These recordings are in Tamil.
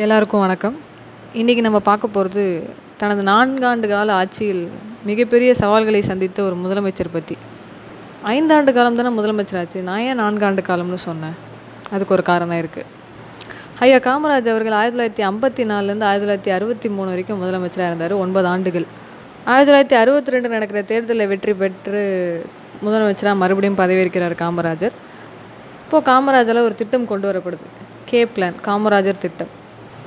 எல்லாருக்கும் வணக்கம். இன்றைக்கி நம்ம பார்க்க போகிறது தனது நான்காண்டு கால ஆட்சியில் மிகப்பெரிய சவால்களை சந்தித்த ஒரு முதலமைச்சர் பற்றி ஐந்தாண்டு காலம் தானே முதலமைச்சர் ஆச்சு. நான் ஏன் நான்காண்டு காலம்னு சொன்னேன்? அதுக்கு ஒரு காரணம் இருக்குது ஐயா காமராஜ் அவர்கள் ஆயிரத்தி தொள்ளாயிரத்தி ஐம்பத்தி நாலுலேருந்து ஆயிரத்தி தொள்ளாயிரத்தி அறுபத்தி மூணு வரைக்கும் முதலமைச்சராக இருந்தார். ஒன்பது ஆண்டுகள். ஆயிரத்தி தொள்ளாயிரத்தி அறுபத்தி ரெண்டு நடக்கிற தேர்தலில் வெற்றி பெற்று முதலமைச்சராக மறுபடியும் பதவியேற்கிறார் காமராஜர். இப்போது காமராஜரில் ஒரு திட்டம் கொண்டு வரப்படுது. கே பிளான் காமராஜர் திட்டம்.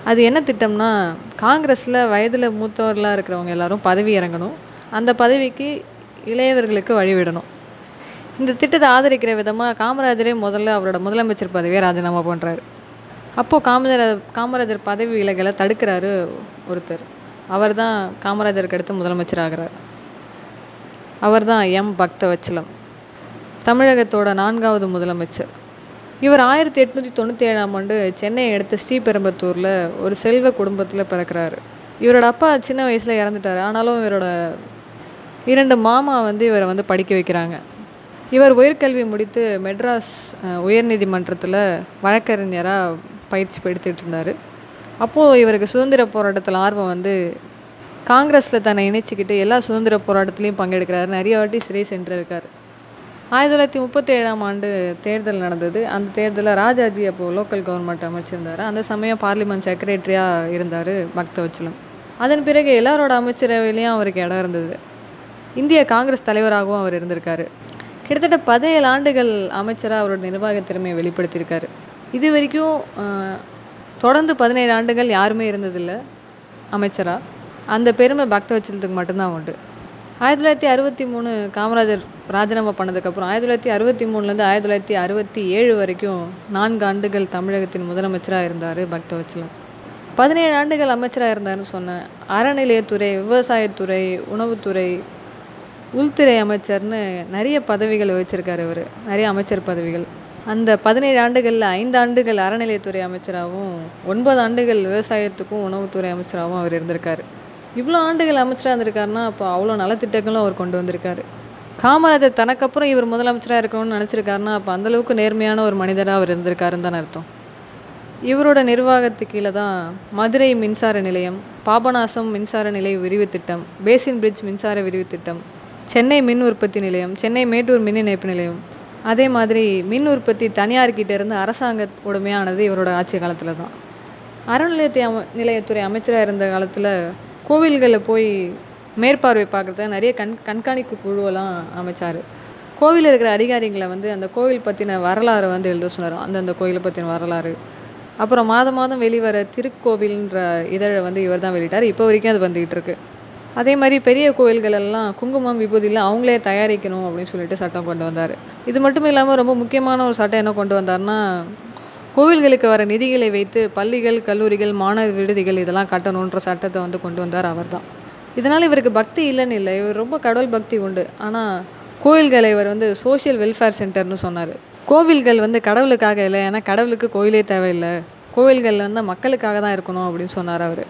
அது என்ன திட்டம்னா காங்கிரஸில் வயதில் மூத்தவர்களாக இருக்கிறவங்க எல்லாரும் பதவி இறங்கணும். அந்த பதவிக்கு இளையவர்களுக்கு வழிவிடணும் இந்த திட்டத்தை ஆதரிக்கிற விதமாக காமராஜரே முதல்ல அவரோட முதலமைச்சர் பதவியை ராஜினாமா பண்ணுறாரு அப்போது காமராஜர் காமராஜர் பதவி விலகலை தடுக்கிறாரு ஒருத்தர். அவர் தான் காமராஜருக்கு அடுத்து முதலமைச்சர் ஆகிறார். அவர் தான் எம். பக்தவச்சலம். தமிழகத்தோட நான்காவது முதலமைச்சர். இவர் ஆயிரத்தி எட்நூற்றி தொண்ணூற்றி ஏழாம் ஆண்டு சென்னையை அடுத்த ஸ்ரீபெரும்பத்தூரில் ஒரு செல்வ குடும்பத்தில் பிறக்கிறாரு. இவரோட அப்பா சின்ன வயசில் இறந்துட்டார். ஆனாலும் இவரோட இரண்டு மாமா வந்து இவரை வந்து படிக்க வைக்கிறாங்க. இவர் உயர்கல்வி முடித்து மெட்ராஸ் உயர்நீதிமன்றத்தில் வழக்கறிஞராக பயிற்சி எடுத்துகிட்டு இருந்தார். அப்போது இவருக்கு சுதந்திர போராட்டத்தில் ஆர்வம் வந்து காங்கிரஸில் தன்னை இணைச்சிக்கிட்டு எல்லா சுதந்திர போராட்டத்துலேயும் பங்கெடுக்கிறார். நிறைய வாட்டி சிறை சென்றிருக்கார். ஆயிரத்தி தொள்ளாயிரத்தி முப்பத்தி ஏழாம் ஆண்டு தேர்தல் நடந்தது. அந்த தேர்தலில் ராஜாஜி அப்போது லோக்கல் கவர்மெண்ட் அமைச்சிருந்தார். அந்த சமயம் பார்லிமெண்ட் செக்ரட்டரியாக இருந்தார் பக்தவச்சலம். அதன் பிறகு எல்லாரோட அமைச்சரவையிலையும் அவருக்கு இடம் இருந்தது. இந்திய காங்கிரஸ் தலைவராகவும் அவர் இருந்திருக்காரு. கிட்டத்தட்ட பதினேழு ஆண்டுகள் அமைச்சராக அவரோட நிர்வாக திறமையை வெளிப்படுத்தியிருக்காரு. இது வரைக்கும் தொடர்ந்து பதினேழு ஆண்டுகள் யாருமே இருந்ததில்லை அமைச்சராக அந்த பெருமை பக்தவச்சலத்துக்கு மட்டும்தான் உண்டு. ஆயிரத்தி தொள்ளாயிரத்தி அறுபத்தி மூணு காமராஜர் ராஜினாமா பண்ணதுக்கப்புறம் ஆயிரத்தி தொள்ளாயிரத்தி அறுபத்தி மூணுலேருந்து ஆயிரத்தி தொள்ளாயிரத்தி அறுபத்தி ஏழு வரைக்கும் நான்கு ஆண்டுகள் தமிழகத்தின் முதலமைச்சராக இருந்தார் பக்தவச்சலம். பதினேழு ஆண்டுகள் அமைச்சராக இருந்தாருன்னு சொன்னேன். அறநிலையத்துறை விவசாயத்துறை உணவுத்துறை உள்துறை அமைச்சர்னு நிறைய பதவிகள் வச்சுருக்காரு இவர் நிறைய அமைச்சர் பதவிகள். அந்த பதினேழு ஆண்டுகளில் ஐந்து ஆண்டுகள் அறநிலையத்துறை அமைச்சராகவும் ஒன்பது ஆண்டுகள் விவசாயத்துக்கும் உணவுத்துறை அமைச்சராகவும் அவர் இருந்திருக்காரு. இவ்வளோ ஆண்டுகள் அமைச்சராக இருந்திருக்காருன்னா அப்போ அவ்வளோ நலத்திட்டங்களும் அவர் கொண்டு வந்திருக்காரு. காமராஜர் தனக்கப்புறம் இவர் முதலமைச்சராக இருக்கணும்னு நினச்சிருக்காருன்னா அப்போ அந்தளவுக்கு நேர்மையான ஒரு மனிதராக அவர் இருந்திருக்காருன்னு தானே அர்த்தம். இவரோட நிர்வாகத்து கீழே தான் மதுரை மின்சார நிலையம் பாபநாசம் மின்சார நிலைய விரிவு திட்டம் பேசின் பிரிட்ஜ் மின்சார விரிவு திட்டம் சென்னை மின் உற்பத்தி நிலையம் சென்னை மேட்டூர் மின் இணைப்பு நிலையம். அதே மாதிரி மின் உற்பத்தி தனியார்கிட்ட இருந்து அரசாங்க உடமையானது இவரோட ஆட்சி காலத்தில் தான். அறநிலையத்தை அம நிலையத்துறை அமைச்சராக இருந்த காலத்தில் கோவில்களில் போய் மேற்பார்வை பார்க்குறத நிறைய கண் கண்காணிப்பு குழுவெல்லாம் அமைச்சார். கோவிலில் இருக்கிற அதிகாரிகளை வந்து அந்த கோவில் பற்றின வரலாறை வந்து எழுத சொன்னார். அந்தந்த கோயிலை பற்றின வரலாறு. அப்புறம் மாதம் மாதம் வெளிவர திருக்கோவில்ன்ற இதழை வந்து இவர் தான் வெளியிட்டார். இப்போ வரைக்கும் அது வந்துக்கிட்டு இருக்கு. அதே மாதிரி பெரிய கோயில்கள் எல்லாம் குங்குமம் விபூதியில் அவங்களே தயாரிக்கணும் அப்படின்னு சொல்லிட்டு சட்டம் கொண்டு வந்தார். இது மட்டும் இல்லாமல் ரொம்ப முக்கியமான ஒரு சட்டம் என்ன கொண்டு வந்தார்னா கோவில்களுக்கு வர நிதிகளை வைத்து பள்ளிகள் கல்லூரிகள் மாணவர் விடுதிகள் இதெல்லாம் கட்டணுன்ற சட்டத்தை வந்து கொண்டு வந்தார் அவர் தான் இதனால் இவருக்கு பக்தி இல்லைன்னு இல்லை. இவர் ரொம்ப கடவுள் பக்தி உண்டு. ஆனால் கோவில்களை இவர் வந்து சோஷியல் வெல்ஃபேர் சென்டர்னு சொன்னார். கோவில்கள் வந்து கடவுளுக்காக இல்லை. ஏன்னா கடவுளுக்கு கோயிலே தேவையில்லை. கோவில்கள் வந்து மக்களுக்காக தான் இருக்கணும் அப்படின்னு சொன்னார் அவர்.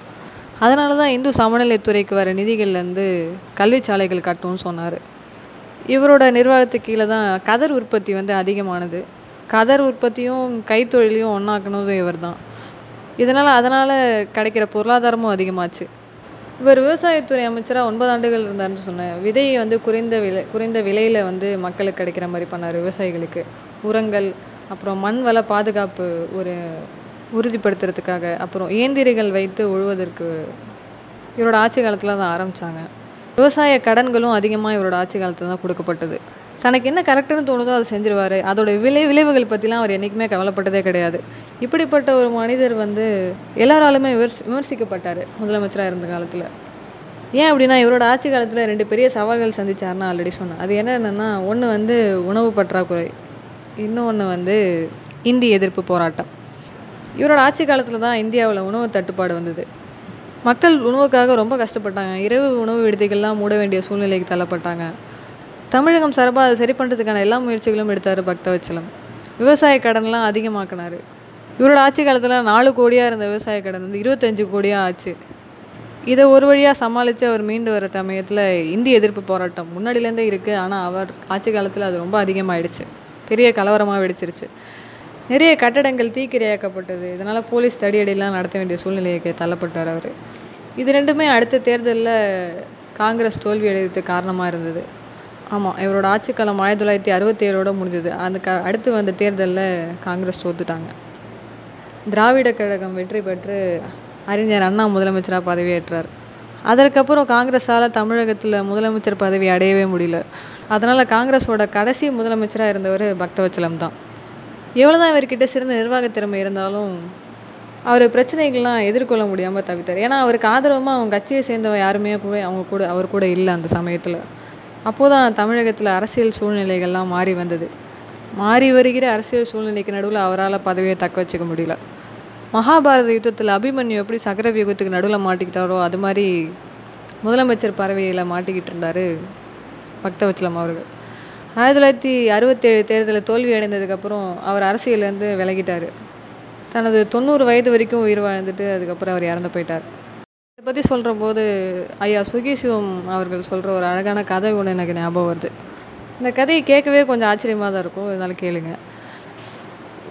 அதனால தான் இந்து சமநிலைத்துறைக்கு வர நிதிகள்லேருந்து கல்வி சாலைகள் கட்டணும்னு சொன்னார். இவரோட நிர்வாகத்துக்கு கீழே தான் கதர் உற்பத்தி வந்து அதிகமானது. கதர் உற்பத்தியும் கைத்தொழிலையும் ஒன்றாக்குனதும் இவர் தான் இதனால் அதனால் கிடைக்கிற பொருளாதாரமும் அதிகமாச்சு. இவர் விவசாயத்துறை அமைச்சராக ஒன்பது ஆண்டுகள் இருந்தார்னு சொன்னேன். விதையை வந்து குறைந்த விலை குறைந்த விலையில் வந்து மக்களுக்கு கிடைக்கிற மாதிரி பண்ணார் விவசாயிகளுக்கு. உரங்கள் அப்புறம் மண் வள பாதுகாப்பு ஒரு உறுதிப்படுத்துறதுக்காக அப்புறம் இயந்திரிகள் வைத்து உழுவதற்கு இவரோட ஆட்சி காலத்தில் தான் ஆரம்பித்தாங்க விவசாய கடன்களும் அதிகமாக இவரோட ஆட்சி காலத்தில் தான் கொடுக்கப்பட்டது. தனக்கு என்ன கரெக்டுன்னு தோணுதோ அதை செஞ்சிருவார். அதோட விளை விளைவுகள் பற்றிலாம் அவர் என்றைக்குமே கவலைப்பட்டதே கிடையாது. இப்படிப்பட்ட ஒரு மனிதர் வந்து எல்லாராலுமே விமர்சி விமர்சிக்கப்பட்டார் முதலமைச்சராக இருந்த காலத்தில். ஏன் அப்படின்னா இவரோட ஆட்சி காலத்தில் ரெண்டு பெரிய சவால்கள் சந்திச்சாருன்னு ஆல்ரெடி சொன்னேன் அது என்னென்னா ஒன்று வந்து உணவு பற்றாக்குறை இன்னொன்று வந்து இந்தி எதிர்ப்பு போராட்டம். இவரோட ஆட்சி காலத்தில் தான் இந்தியாவில் உணவு தட்டுப்பாடு வந்தது. மக்கள் உணவுக்காக ரொம்ப கஷ்டப்பட்டாங்க. இரவு உணவு விடுதிகள்லாம் மூட வேண்டிய சூழ்நிலைக்கு தள்ளப்பட்டாங்க. தமிழகம் சார்பாக அதை சரி பண்ணுறதுக்கான எல்லா முயற்சிகளும் எடுத்தார் பக்தவச்சலம் விவசாய கடன்லாம் அதிகமாக்கினார். இவரோட ஆட்சி காலத்தில் நாலு கோடியாக இருந்த விவசாய கடன் வந்து இருபத்தஞ்சு கோடியாக ஆச்சு. இதை ஒரு வழியாக சமாளித்து அவர் மீண்டு வர சமயத்தில் இந்திய எதிர்ப்பு போராட்டம் முன்னாடியிலேருந்தே இருக்குது ஆனால் அவர் ஆட்சி காலத்தில் அது ரொம்ப அதிகமாகிடுச்சு பெரிய கலவரமாக வெடிச்சிருச்சு. நிறைய கட்டடங்கள் தீக்கிரையாக்கப்பட்டது. இதனால் போலீஸ் தடியடிலாம் நடத்த வேண்டிய சூழ்நிலைக்கு தள்ளப்பட்டார் அவர். இது ரெண்டுமே அடுத்த தேர்தலில் காங்கிரஸ் தோல்வி அடைவதற்கு காரணமாக இருந்தது. ஆமாம் இவரோட ஆட்சிக்காலம் ஆயிரத்தி தொள்ளாயிரத்தி அறுபத்தேழோட முடிஞ்சது. அந்த க அடுத்து வந்த தேர்தலில் காங்கிரஸ் தோத்துட்டாங்க. திராவிட கழகம் வெற்றி பெற்று அறிஞர் அண்ணா முதலமைச்சராக பதவியேற்றார். அதற்கப்புறம் காங்கிரஸால் தமிழகத்தில் முதலமைச்சர் பதவி அடையவே முடியல. அதனால் காங்கிரஸோட கடைசி முதலமைச்சராக இருந்தவர் பக்தவச்சலம் தான். எவ்வளோ தான் இவர்கிட்ட சிறந்த நிர்வாக திறமை இருந்தாலும் அவர் பிரச்சனைகள்லாம் எதிர்கொள்ள முடியாமல் தவித்தார். ஏன்னா அவருக்கு ஆதரவமாக அவங்க கட்சியை சேர்ந்தவங்க யாருமே கூட அவங்க கூட அவர் கூட இல்லை அந்த சமயத்தில். அப்போது தான் தமிழகத்தில் அரசியல் சூழ்நிலைகள்லாம் மாறி வந்தது. மாறி வருகிற அரசியல் சூழ்நிலைக்கு நடுவில் அவரால் பதவியை தக்க வச்சுக்க முடியல. மகாபாரத யுத்தத்தில் அபிமன்யு எப்படி சக்கரவியூகத்துக்கு நடுவில் மாட்டிக்கிட்டாரோ அது மாதிரி முதலமைச்சர் பறவையில் மாட்டிக்கிட்டு இருந்தார் பக்தவச்சலம் அவர்கள். ஆயிரத்தி தொள்ளாயிரத்தி அறுபத்தேழு தேர்தலில் தோல்வி அடைந்ததுக்கப்புறம் அவர் அரசியலேருந்து விலகிட்டார். தனது தொண்ணூறு வயது வரைக்கும் உயிர் வாழ்ந்துட்டு அதுக்கப்புறம் அவர் இறந்து போயிட்டார். இதை பற்றி சொல்கிற போது ஐயா சுகிசிவம் அவர்கள் சொல்கிற ஒரு அழகான கதை ஒன்று எனக்கு ஞாபகம் வருது. இந்த கதையை கேட்கவே கொஞ்சம் ஆச்சரியமாக தான் இருக்கும். இதனால் கேளுங்க.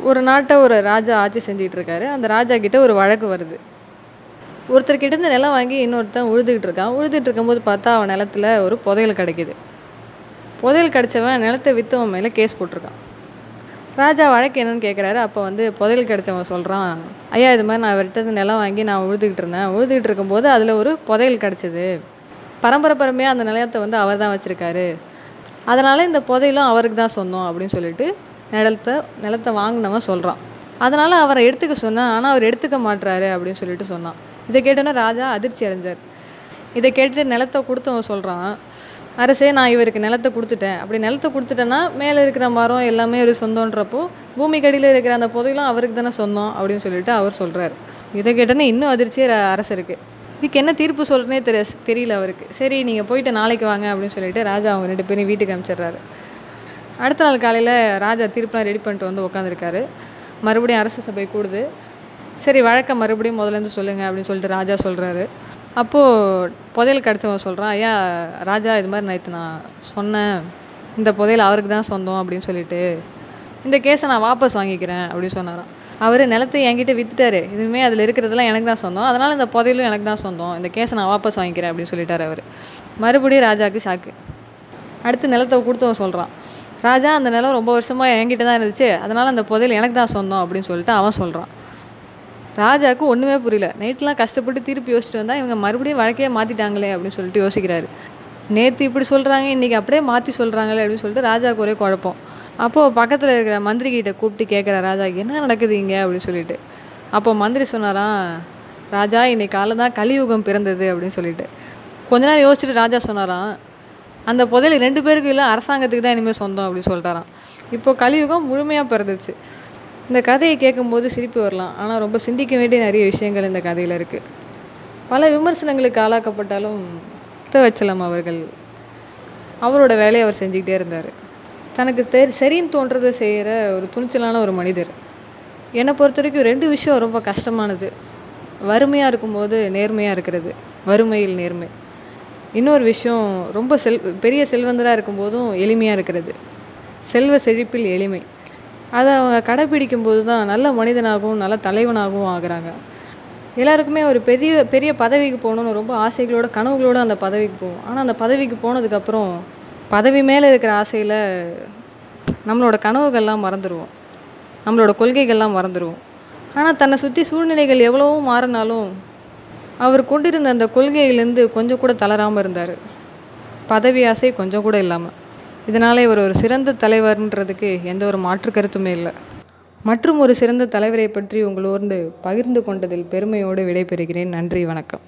ஒரு நாட்டை ஒரு ராஜா ஆட்சி செஞ்சிகிட்டு இருக்காரு. அந்த ராஜா கிட்ட ஒரு வழக்கு வருது. ஒருத்தர்கிட்ட இருந்து நிலம் வாங்கி இன்னொருத்தன் உழுதுகிட்டு இருக்கான். உழுதுட்டு இருக்கும்போது பார்த்தா அவன் நிலத்துல ஒரு புதையல் கிடைக்குது. புதையல் கிடைச்சவன் நிலத்தை விற்றவன் மேலே கேஸ் போட்டிருக்கான். ராஜா வழக்கு என்னன்னு கேட்குறாரு அப்போ வந்து புதையல் கிடச்சவன் சொல்கிறான் ஐயா இது மாதிரி நான் அவர்கிட்ட இருந்து நிலம் வாங்கி நான் உழுதுகிட்டு இருந்தேன். உழுதுகிட்டு இருக்கும்போது அதில் ஒரு புதையல் கிடச்சிது. பரம்பரை பரம்பரையாக அந்த நிலத்தை வந்து அவர் தான் வச்சுருக்காரு. அதனால் இந்த புதையலும் அவருக்கு தான் சொந்தம் அப்படின்னு சொல்லிட்டு நிலத்தை நிலத்தை வாங்கினவன் சொல்கிறான் அதனால் அவரை எடுத்துக்க சொன்னேன் ஆனால் அவர் எடுத்துக்க மாட்டுறாரு அப்படின்னு சொல்லிட்டு சொன்னான். இதை கேட்டோன்னே ராஜா அதிர்ச்சி அடைஞ்சார். இதை கேட்டுட்டு நிலத்தை கொடுத்தவன் சொல்கிறான் அரசே நான் இவருக்கு நிலத்தை கொடுத்துட்டேன். அப்படி நிலத்தை கொடுத்துட்டேன்னா மேலே இருக்கிற மரம் எல்லாமே ஒரு சொந்தன்றப்போ பூமிக்கு அடியில் இருக்கிற அந்த புதையெல்லாம் அவருக்கு தானே சொந்தம் அப்படின்னு சொல்லிட்டு அவர் சொல்கிறார் இதை கேட்டோன்னே இன்னும் அதிர்ச்சியாக அரசருக்கு. இதுக்கு என்ன தீர்ப்பு சொல்கிறனே தெரிய தெரியல அவருக்கு. சரி நீங்கள் போயிட்டு நாளைக்கு வாங்க அப்படின்னு சொல்லிட்டு ராஜா அவங்க ரெண்டு பேரும் வீட்டுக்கு அனுப்பிச்சிடுறாரு அடுத்த நாள் காலையில் ராஜா தீர்ப்புலாம் ரெடி பண்ணிட்டு வந்து உட்காந்துருக்காரு மறுபடியும் அரசு சபை கூடுது. சரி வழக்கம் மறுபடியும் முதலேருந்து சொல்லுங்கள் அப்படின்னு சொல்லிட்டு ராஜா சொல்கிறாரு அப்போது புதையல் கிடச்சவன் சொல்கிறான் ஐயா ராஜா இது மாதிரி நேற்று நான் சொன்னேன். இந்த புதையல் அவருக்கு தான் சொந்தம் அப்படின்னு சொல்லிட்டு இந்த கேஸை நான் வாபஸ் வாங்கிக்கிறேன் அப்படின்னு சொன்னாராம். அவர் நிலத்தை என்கிட்ட வித்துட்டாரு. இதுவுமே அதில் இருக்கிறதெல்லாம் எனக்கு தான் சொந்தம். அதனால் இந்த புதையலும் எனக்கு தான் சொந்தம். இந்த கேஸை நான் வாபஸ் வாங்கிக்கிறேன் அப்படின்னு சொல்லிட்டார் அவர். மறுபடியும் ராஜாவுக்கு ஷாக்கு. அடுத்து நிலத்தை கொடுத்தவன் சொல்கிறான் ராஜா அந்த நிலம் ரொம்ப வருஷமாக என்கிட்ட தான் இருந்துச்சு. அதனால் அந்த புதையல் எனக்கு தான் சொந்தம் அப்படின்னு சொல்லிட்டு அவன் சொல்கிறான் ராஜாவுக்கு ஒன்றுமே புரியல. நைட்லாம் கஷ்டப்பட்டு திருப்பி யோசிச்சுட்டு வந்தால் இவங்க மறுபடியும் வழக்கையே மாற்றிட்டாங்களே அப்படின்னு சொல்லிட்டு யோசிக்கிறாரு. நேற்று இப்படி சொல்கிறாங்க இன்றைக்கி அப்படியே மாற்றி சொல்கிறாங்களே அப்படின்னு சொல்லிட்டு ராஜாவுக்கு ஒரே குழப்பம். அப்போது பக்கத்தில் இருக்கிற மந்திரிகிட்ட கூப்பிட்டு கேட்குற ராஜா என்ன நடக்குது இங்கே? அப்படின்னு சொல்லிட்டு. அப்போ மந்திரி சொன்னாராம் ராஜா இன்னைக்கு காலை தான் கலியுகம் பிறந்தது அப்படின்னு சொல்லிட்டு. கொஞ்ச நேரம் யோசிச்சுட்டு ராஜா சொன்னாராம் அந்த புதையல் ரெண்டு பேருக்கும் இல்லை அரசாங்கத்துக்கு தான் இனிமேல் சொந்தம் அப்படின்னு சொல்லிட்டாராம். இப்போ கலியுகம் முழுமையாக பிறந்துச்சு இந்த கதையை கேட்கும்போது சிரிப்பு வரலாம். ஆனால் ரொம்ப சிந்திக்க வேண்டிய நிறைய விஷயங்கள் இந்த கதையில் இருக்குது பல விமர்சனங்களுக்கு ஆளாக்கப்பட்டாலும் வச்சலம் அவர்கள். அவரோட வேலையை அவர் செஞ்சுக்கிட்டே இருந்தார். தனக்கு தெரி சரின்னு தோன்றதை செய்கிற ஒரு துணிச்சலான ஒரு மனிதர். என்னை பொறுத்த வரைக்கும் ரெண்டு விஷயம் ரொம்ப கஷ்டமானது. வறுமையாக இருக்கும்போது நேர்மையாக இருக்கிறது. வறுமையில் நேர்மை. இன்னொரு விஷயம் ரொம்ப செல் பெரிய செல்வந்தராக இருக்கும்போதும் எளிமையாக இருக்கிறது. செல்வ செழிப்பில் எளிமை. அதை அவங்க கடைப்பிடிக்கும் போது தான் நல்ல மனிதனாகவும் நல்ல தலைவனாகவும் ஆகிறாங்க. எல்லாருக்குமே ஒரு பெரிய பெரிய பதவிக்கு போகணுன்னு ரொம்ப ஆசைகளோட கனவுகளோடு அந்த பதவிக்கு போவோம். ஆனால் அந்த பதவிக்கு போனதுக்கப்புறம் பதவி மேலே இருக்கிற ஆசையில் நம்மளோட கனவுகள்லாம் மறந்துடுவோம் நம்மளோட கொள்கைகள்லாம் மறந்துடுவோம் ஆனால் தன்னை சுற்றி சூழ்நிலைகள் எவ்வளவோ மாறினாலும் அவர் கொண்டிருந்த அந்த கொள்கையிலேருந்து கொஞ்சம் கூட தளராமல் இருந்தார். பதவி ஆசை கொஞ்சம் கூட இல்லாமல் இதனால் இவர் ஒரு சிறந்த தலைவர்ன்றதுக்கு எந்த ஒரு மாற்று கருத்துமே இல்லை. மற்றும் ஒரு சிறந்த தலைவரை பற்றி உங்களோடு பகிர்ந்து கொண்டதில் பெருமையோடு விடைபெறுகிறேன். நன்றி வணக்கம்.